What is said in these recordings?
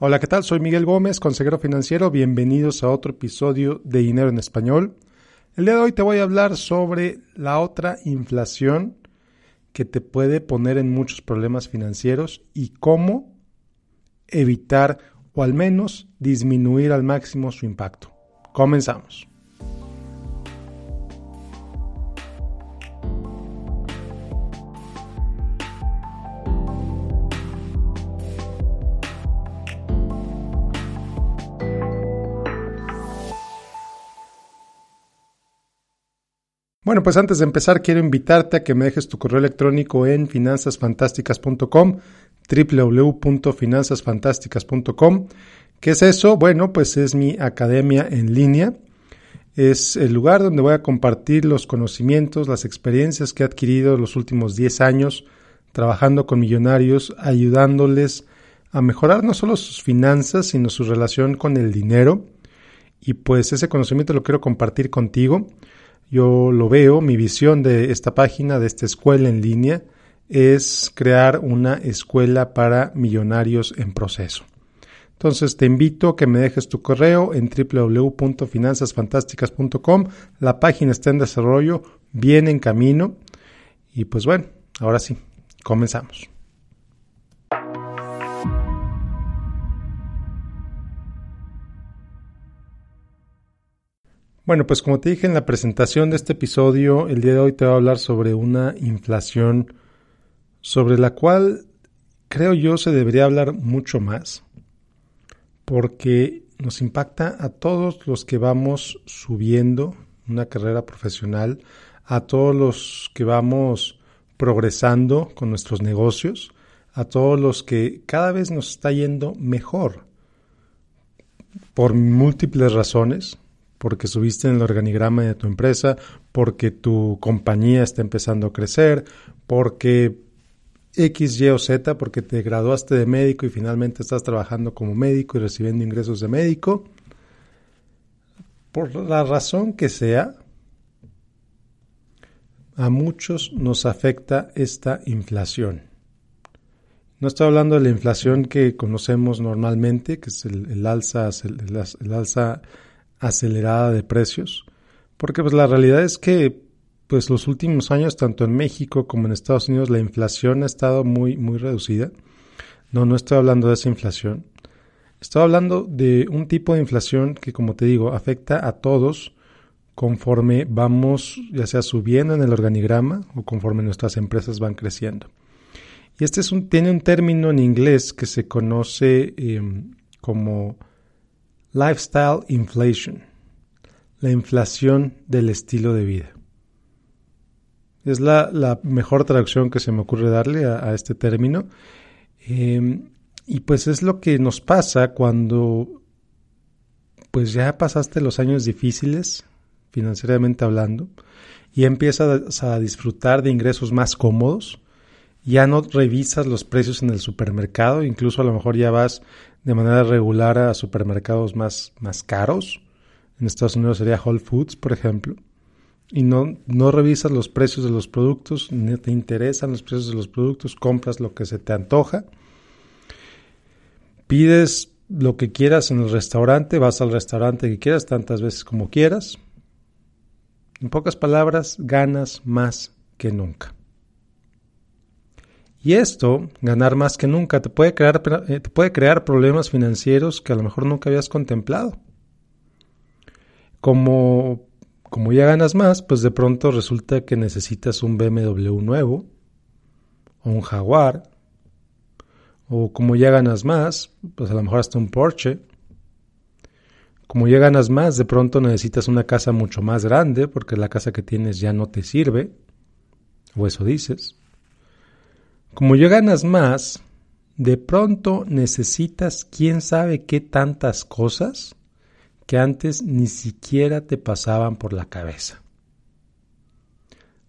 Hola, ¿qué tal? Soy Miguel Gómez, consejero financiero. Bienvenidos a otro episodio de Dinero en Español. El día de hoy te voy a hablar sobre la otra inflación que te puede poner en muchos problemas financieros y cómo evitar o al menos disminuir al máximo su impacto. Comenzamos. Bueno, pues antes de empezar quiero invitarte a que me dejes tu correo electrónico en finanzasfantásticas.com, www.finanzasfantásticas.com. ¿Qué es eso? Bueno, pues es mi academia en línea. Es el lugar donde voy a compartir los conocimientos, las experiencias que he adquirido los últimos 10 años trabajando con millonarios, ayudándoles a mejorar no solo sus finanzas, sino su relación con el dinero. Y pues ese conocimiento lo quiero compartir contigo. Yo lo veo, mi visión de esta página, de esta escuela en línea, es crear una escuela para millonarios en proceso. Entonces te invito a que me dejes tu correo en www.finanzasfantásticas.com. La página está en desarrollo, viene en camino. Y pues bueno, ahora sí, comenzamos. Bueno, pues como te dije en la presentación de este episodio, el día de hoy te voy a hablar sobre una inflación sobre la cual creo yo se debería hablar mucho más, porque nos impacta a todos los que vamos subiendo una carrera profesional, a todos los que vamos progresando con nuestros negocios, a todos los que cada vez nos está yendo mejor por múltiples razones, porque subiste en el organigrama de tu empresa, porque tu compañía está empezando a crecer, porque X, Y o Z, porque te graduaste de médico y finalmente estás trabajando como médico y recibiendo ingresos de médico. Por la razón que sea, a muchos nos afecta esta inflación. No estoy hablando de la inflación que conocemos normalmente, que es el, alza, el alza acelerada de precios, porque pues la realidad es que pues los últimos años tanto en México como en Estados Unidos la inflación ha estado muy muy reducida. No, no estoy hablando de esa inflación. Estoy hablando de un tipo de inflación que como te digo afecta a todos conforme vamos ya sea subiendo en el organigrama o conforme nuestras empresas van creciendo. Y este es un, tiene un término en inglés que se conoce em, como Lifestyle Inflation, la inflación del estilo de vida. Es la, mejor traducción que se me ocurre darle a, este término. Em, y pues es lo que nos pasa cuando pues ya pasaste los años difíciles, financieramente hablando, y empiezas a disfrutar de ingresos más cómodos, ya no revisas los precios en el supermercado, incluso a lo mejor ya vas de manera regular a supermercados más, más caros. En Estados Unidos sería Whole Foods, por ejemplo. Y no, no revisas los precios de los productos, ni te interesan los precios de los productos, compras lo que se te antoja. Pides lo que quieras en el restaurante, vas al restaurante que quieras tantas veces como quieras. En pocas palabras, ganas más que nunca. Y esto, ganar más que nunca, te puede crear, eh, te puede crear problemas financieros que a lo mejor nunca habías contemplado. Como, como ya ganas más, pues de pronto resulta que necesitas un BMW nuevo, o un Jaguar, o como ya ganas más, pues a lo mejor hasta un Porsche. Como ya ganas más, de pronto necesitas una casa mucho más grande porque la casa que tienes ya no te sirve, o eso dices. Como ya ganas más, de pronto necesitas quién sabe qué tantas cosas que antes ni siquiera te pasaban por la cabeza.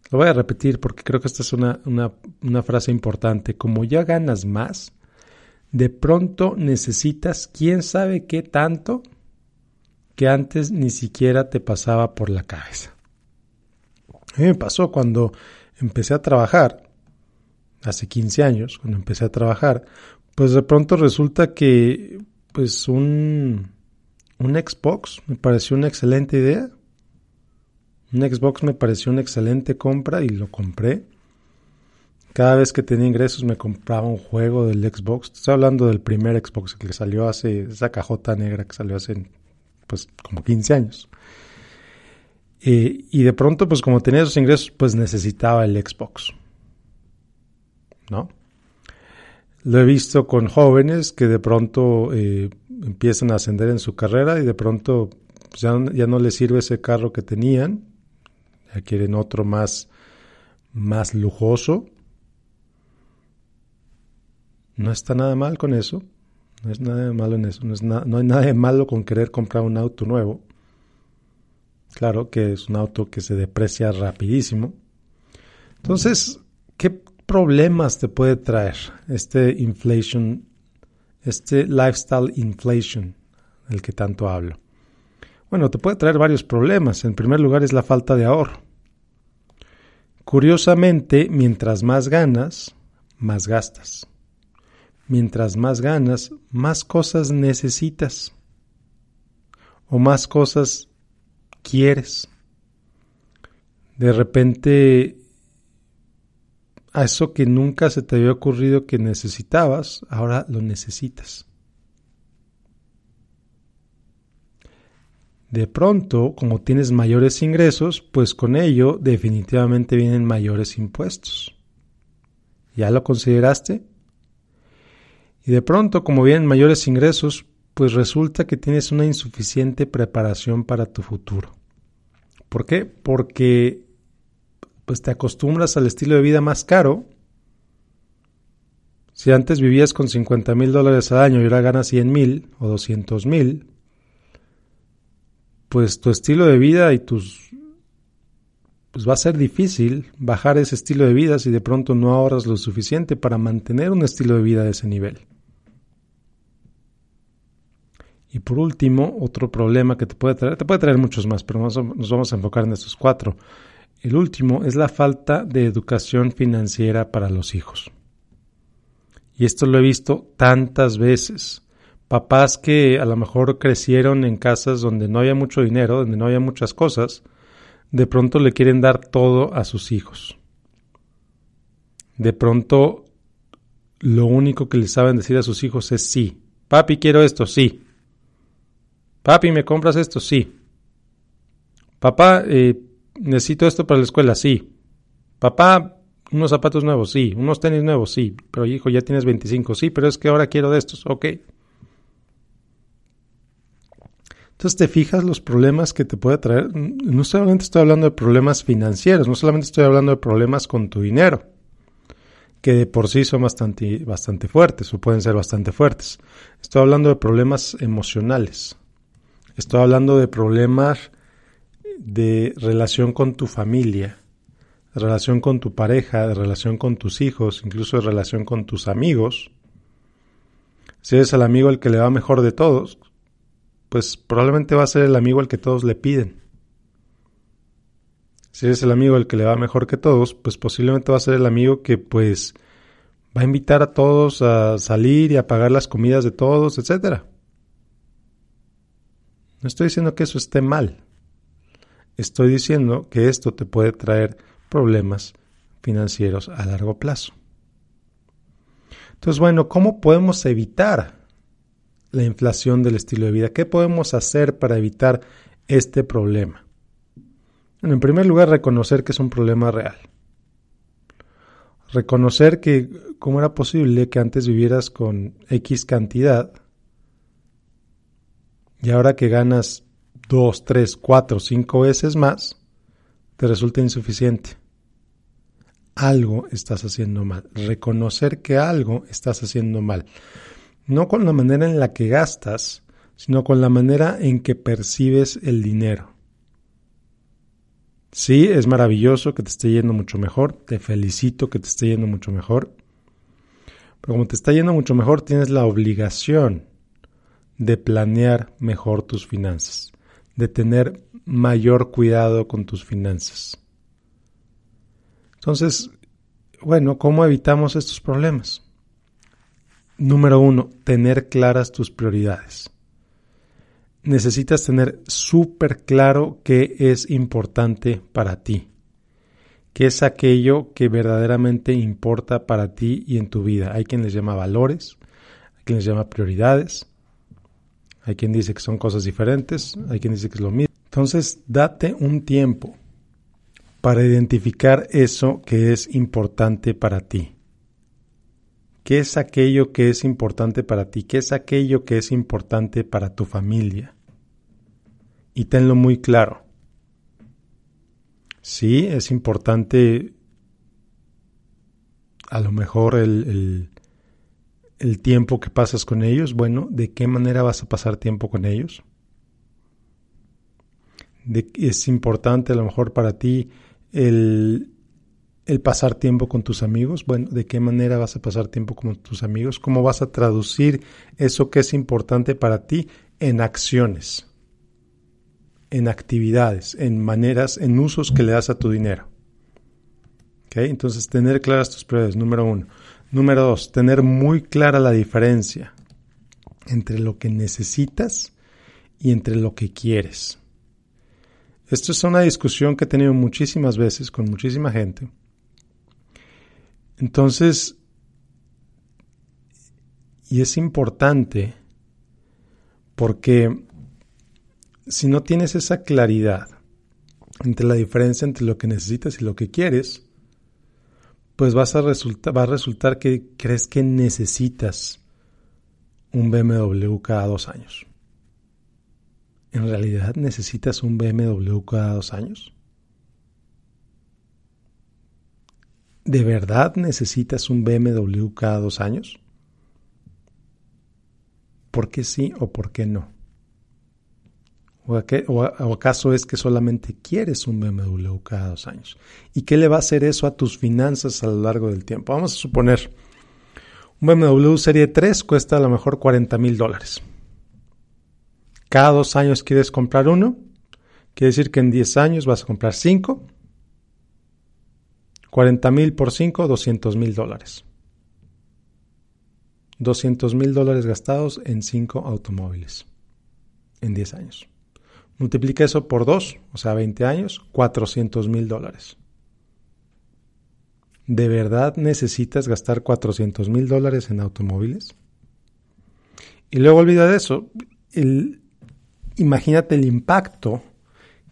Lo voy a repetir porque creo que esta es una, una, frase importante. Como ya ganas más, de pronto necesitas quién sabe qué tanto que antes ni siquiera te pasaba por la cabeza. A mí me pasó cuando empecé a trabajar hace 15 años, cuando empecé a trabajar, pues de pronto resulta que pues un, un Xbox me pareció una excelente idea. Un Xbox me pareció una excelente compra y lo compré. Cada vez que tenía ingresos me compraba un juego del Xbox. Estoy hablando del primer Xbox que salió hace, esa cajota negra que salió hace pues como 15 años. y de pronto, pues como tenía esos ingresos, pues necesitaba el Xbox. ¿No? Lo he visto con jóvenes que de pronto eh, empiezan a ascender en su carrera y de pronto pues, ya, no les sirve ese carro que tenían, ya quieren otro más, más lujoso. No está nada mal con eso, no es nada de malo en eso, no, es no hay nada de malo con querer comprar un auto nuevo. Claro que es un auto que se deprecia rapidísimo. Entonces, ¿qué problemas te puede traer este inflation, este lifestyle inflation del que tanto hablo? Bueno, te puede traer varios problemas. En primer lugar es la falta de ahorro. Curiosamente, mientras más ganas, más gastas. Mientras más ganas, más cosas necesitas. O más cosas quieres. De repente a eso que nunca se te había ocurrido que necesitabas, ahora lo necesitas. De pronto, como tienes mayores ingresos, pues con ello definitivamente vienen mayores impuestos. ¿Ya lo consideraste? Y de pronto, como vienen mayores ingresos, pues resulta que tienes una insuficiente preparación para tu futuro. ¿Por qué? Porque pues te acostumbras al estilo de vida más caro. Si antes vivías con 50 mil dólares al año y ahora ganas 100 mil o 200 mil, pues tu estilo de vida y tus... pues va a ser difícil bajar ese estilo de vida si de pronto no ahorras lo suficiente para mantener un estilo de vida de ese nivel. Y por último, otro problema que te puede traer, te puede traer muchos más, pero nos vamos a enfocar en estos cuatro. El último es la falta de educación financiera para los hijos. Y esto lo he visto tantas veces. Papás que a lo mejor crecieron en casas donde no había mucho dinero, donde no había muchas cosas, de pronto le quieren dar todo a sus hijos. De pronto lo único que le saben decir a sus hijos es sí. Papi, quiero esto, sí. Papi, ¿me compras esto? Sí. Papá, eh, necesito esto para la escuela, sí. Papá, unos zapatos nuevos, sí. Unos tenis nuevos, sí. Pero hijo, ya tienes 25, sí, pero es que ahora quiero de estos, ok. Entonces te fijas los problemas que te puede traer. No solamente estoy hablando de problemas financieros, no solamente estoy hablando de problemas con tu dinero, que de por sí son bastante, bastante fuertes o pueden ser bastante fuertes. Estoy hablando de problemas emocionales. Estoy hablando de problemas de relación con tu familia, de relación con tu pareja, de relación con tus hijos, incluso de relación con tus amigos. Si eres el amigo al que le va mejor de todos, pues probablemente va a ser el amigo al que todos le piden. Si eres el amigo al que le va mejor que todos, pues posiblemente va a ser el amigo que pues va a invitar a todos a salir y a pagar las comidas de todos, etcétera. No estoy diciendo que eso esté mal. Estoy diciendo que esto te puede traer problemas financieros a largo plazo. Entonces, bueno, ¿cómo podemos evitar la inflación del estilo de vida? ¿Qué podemos hacer para evitar este problema? Bueno, en primer lugar, reconocer que es un problema real. Reconocer que cómo era posible que antes vivieras con X cantidad y ahora que ganas dos, tres, cuatro, cinco veces más, te resulta insuficiente. Algo estás haciendo mal. Reconocer que algo estás haciendo mal. No con la manera en la que gastas, sino con la manera en que percibes el dinero. Sí, es maravilloso que te esté yendo mucho mejor, te felicito que te esté yendo mucho mejor, pero como te está yendo mucho mejor, tienes la obligación de planear mejor tus finanzas de tener mayor cuidado con tus finanzas. Entonces, bueno, ¿cómo evitamos estos problemas? número uno, tener claras tus prioridades. Necesitas tener súper claro qué es importante para ti, qué es aquello que verdaderamente importa para ti y en tu vida. Hay quien les llama valores, hay quien les llama prioridades, hay quien dice que son cosas diferentes, hay quien dice que es lo mismo. Entonces, date un tiempo para identificar eso que es importante para ti. ¿Qué es aquello que es importante para ti? ¿Qué es aquello que es importante para tu familia? Y tenlo muy claro. Sí, es importante a lo mejor el, el, tiempo que pasas con ellos. Bueno, ¿de qué manera vas a pasar tiempo con ellos? es importante a lo mejor para ti el, pasar tiempo con tus amigos. Bueno, ¿de qué manera vas a pasar tiempo con tus amigos? ¿Cómo vas a traducir eso que es importante para ti en acciones, en actividades, en maneras, en usos que le das a tu dinero? ¿Okay? Entonces, tener claras tus prioridades, número uno. Número dos, tener muy clara la diferencia entre lo que necesitas y entre lo que quieres. Esto es una discusión que he tenido muchísimas veces con muchísima gente. Entonces, y es importante porque si no tienes esa claridad entre la diferencia entre lo que necesitas y lo que quieres, pues vas a resultar, va a resultar que crees que necesitas un BMW cada dos años. ¿En realidad necesitas un BMW cada dos años? ¿De verdad necesitas un BMW cada dos años? ¿Por qué sí o por qué no? ¿O, acaso es que solamente quieres un BMW cada dos años? ¿Y qué le va a hacer eso a tus finanzas a lo largo del tiempo? Vamos a suponer, un BMW Serie 3 cuesta a lo mejor 40 mil dólares cada dos años quieres comprar uno, quiere decir que en 10 años vas a comprar 5. 40 mil por 5, 200 mil dólares. 200 mil dólares gastados en 5 automóviles en 10 años. Multiplica eso por 2, o sea, 20 años, 400 mil dólares. ¿De verdad necesitas gastar 400 mil dólares en automóviles? Y luego olvida de eso. Imagínate el impacto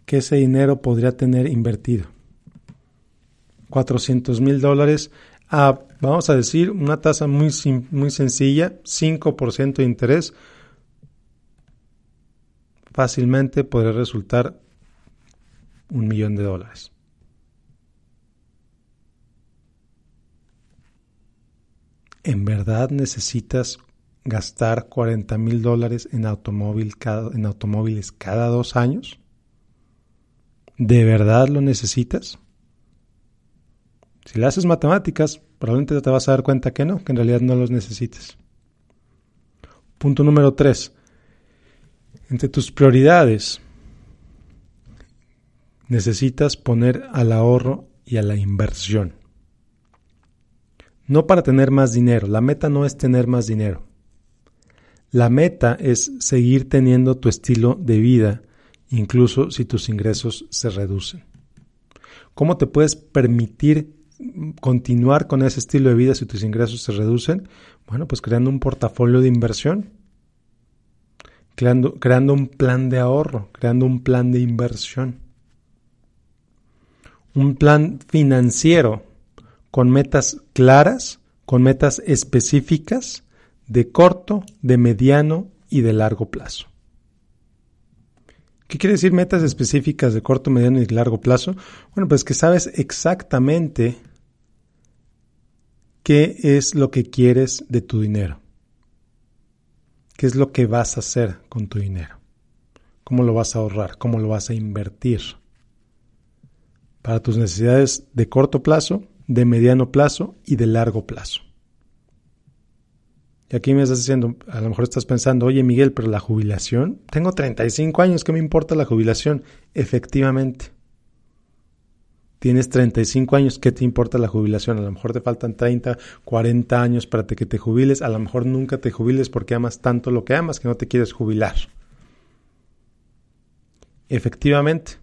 que ese dinero podría tener invertido. 400 mil dólares a, vamos a decir, una tasa muy, muy sencilla, 5% de interés, fácilmente podría resultar un millón de dólares. ¿En verdad necesitas gastar 40 mil dólares en, automóvil en automóviles cada dos años? ¿De verdad lo necesitas? Si le haces matemáticas, probablemente te vas a dar cuenta que no, que en realidad no los necesites. Punto número tres. Entre tus prioridades necesitas poner al ahorro y a la inversión. No para tener más dinero. La meta no es tener más dinero. La meta es seguir teniendo tu estilo de vida, incluso si tus ingresos se reducen. ¿Cómo te puedes permitir continuar con ese estilo de vida si tus ingresos se reducen? Bueno, pues creando un portafolio de inversión, creando, creando un plan de ahorro, creando un plan de inversión, un plan financiero con metas claras, con metas específicas de corto, de mediano y de largo plazo. ¿Qué quiere decir metas específicas de corto, mediano y largo plazo? Bueno, pues que sabes exactamente qué es lo que quieres de tu dinero. ¿Qué es lo que vas a hacer con tu dinero? ¿Cómo lo vas a ahorrar? ¿Cómo lo vas a invertir? Para tus necesidades de corto plazo, de mediano plazo y de largo plazo. Y aquí me estás diciendo, a lo mejor estás pensando, oye Miguel, pero la jubilación, tengo 35 años, ¿qué me importa la jubilación? Efectivamente. Tienes 35 años, ¿qué te importa la jubilación? A lo mejor te faltan 30, 40 años para que te jubiles, a lo mejor nunca te jubiles porque amas tanto lo que amas que no te quieres jubilar. Efectivamente,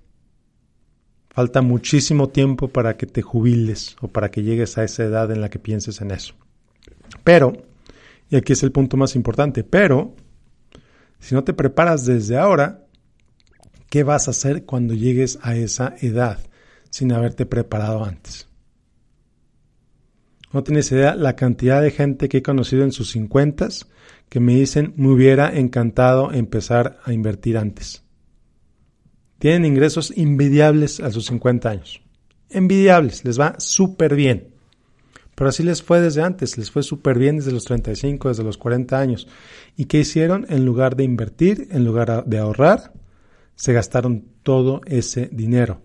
falta muchísimo tiempo para que te jubiles o para que llegues a esa edad en la que pienses en eso. Pero, y aquí es el punto más importante, pero si no te preparas desde ahora, ¿qué vas a hacer cuando llegues a esa edad sin haberte preparado antes? No tienes idea la cantidad de gente que he conocido en sus cincuentas que me dicen me hubiera encantado empezar a invertir antes. Tienen ingresos envidiables a sus 50 años. Envidiables, les va súper bien. Pero así les fue desde antes, les fue súper bien desde los 35, desde los 40 años. ¿Y qué hicieron? En lugar de invertir, en lugar de ahorrar, se gastaron todo ese dinero.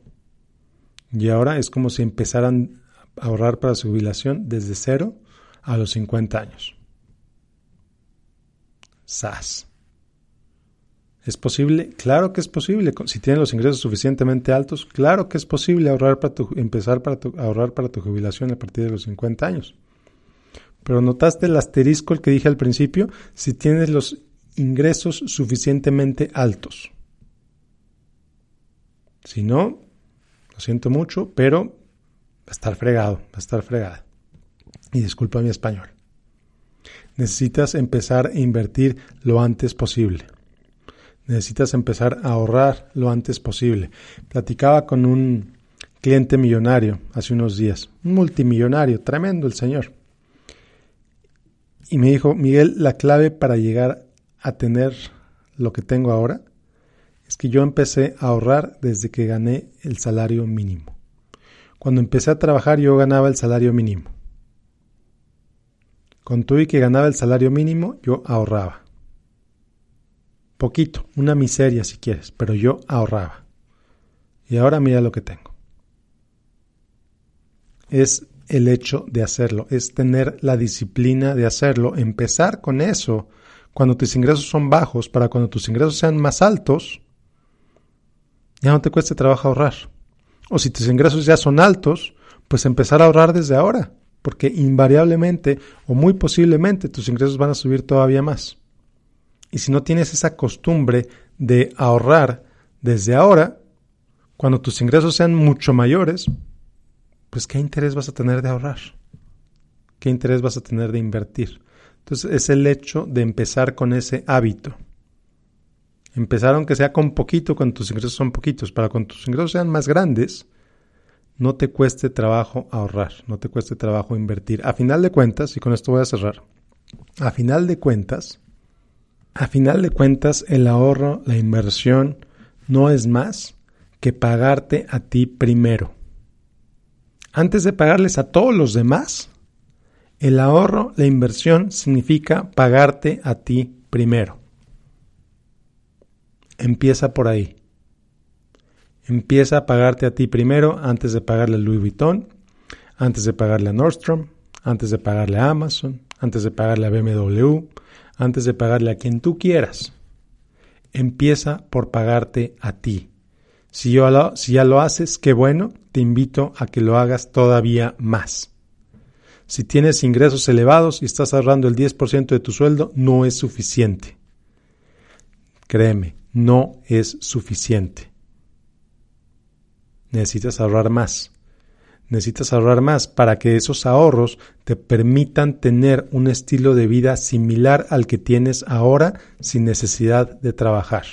Y ahora es como si empezaran a ahorrar para su jubilación desde cero a los 50 años. SAS. ¿Es posible? Claro que es posible. Si tienes los ingresos suficientemente altos, claro que es posible ahorrar para tu, empezar para ahorrar para tu jubilación a partir de los 50 años. Pero notaste el asterisco el que dije al principio, si tienes los ingresos suficientemente altos. Si no, lo siento mucho, pero va a estar fregado, va a estar fregada. Y disculpa mi español. Necesitas empezar a invertir lo antes posible necesitas empezar a ahorrar lo antes posible. Platicaba con un cliente millonario hace unos días, un multimillonario, tremendo el señor. Y me dijo, Miguel, la clave para llegar a tener lo que tengo ahora es que yo empecé a ahorrar desde que gané el salario mínimo. Cuando empecé a trabajar yo ganaba el salario mínimo. Con y que ganaba el salario mínimo, yo ahorraba. Poquito, una miseria si quieres, pero yo ahorraba. Y ahora mira lo que tengo. Es el hecho de hacerlo, es tener la disciplina de hacerlo, empezar con eso cuando tus ingresos son bajos para cuando tus ingresos sean más altos, ya no te cueste trabajo ahorrar. O si tus ingresos ya son altos, pues empezar a ahorrar desde ahora, porque invariablemente o muy posiblemente tus ingresos van a subir todavía más. Y si no tienes esa costumbre de ahorrar desde ahora, cuando tus ingresos sean mucho mayores, pues ¿qué interés vas a tener de ahorrar? ¿Qué interés vas a tener de invertir? Entonces es el hecho de empezar con ese hábito. Empezar aunque sea con poquito cuando tus ingresos son poquitos, para cuando tus ingresos sean más grandes, no te cueste trabajo ahorrar, no te cueste trabajo invertir. A final de cuentas, y con esto voy a cerrar, a final de cuentas, a final de cuentas, el ahorro, la inversión, no es más que pagarte a ti primero. Antes de pagarles a todos los demás, el ahorro, la inversión significa pagarte a ti primero. Empieza por ahí. Empieza a pagarte a ti primero antes de pagarle a Louis Vuitton, antes de pagarle a Nordstrom, antes de pagarle a Amazon, antes de pagarle a BMW, antes de pagarle a quien tú quieras. Empieza por pagarte a ti. Si, ya lo haces, qué bueno, te invito a que lo hagas todavía más. Si tienes ingresos elevados y estás ahorrando el 10% de tu sueldo, no es suficiente. Créeme, no es suficiente. Necesitas ahorrar más necesitas ahorrar más para que esos ahorros te permitan tener un estilo de vida similar al que tienes ahora sin necesidad de trabajar.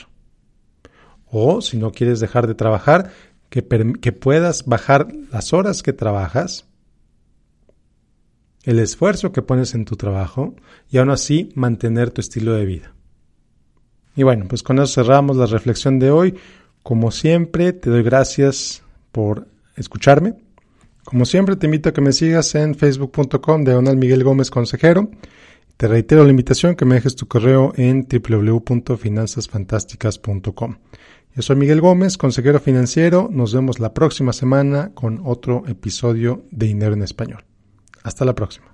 O si no quieres dejar de trabajar, que, puedas bajar las horas que trabajas, el esfuerzo que pones en tu trabajo y aún así mantener tu estilo de vida. Y bueno, pues con eso cerramos la reflexión de hoy. Como siempre, te doy gracias por escucharme como siempre, te invito a que me sigas en facebook.com de Donald Miguel Gómez Consejero. Te reitero la invitación que me dejes tu correo en www.finanzasfantásticas.com. Yo soy Miguel Gómez, consejero financiero. Nos vemos la próxima semana con otro episodio de Dinero en Español. Hasta la próxima.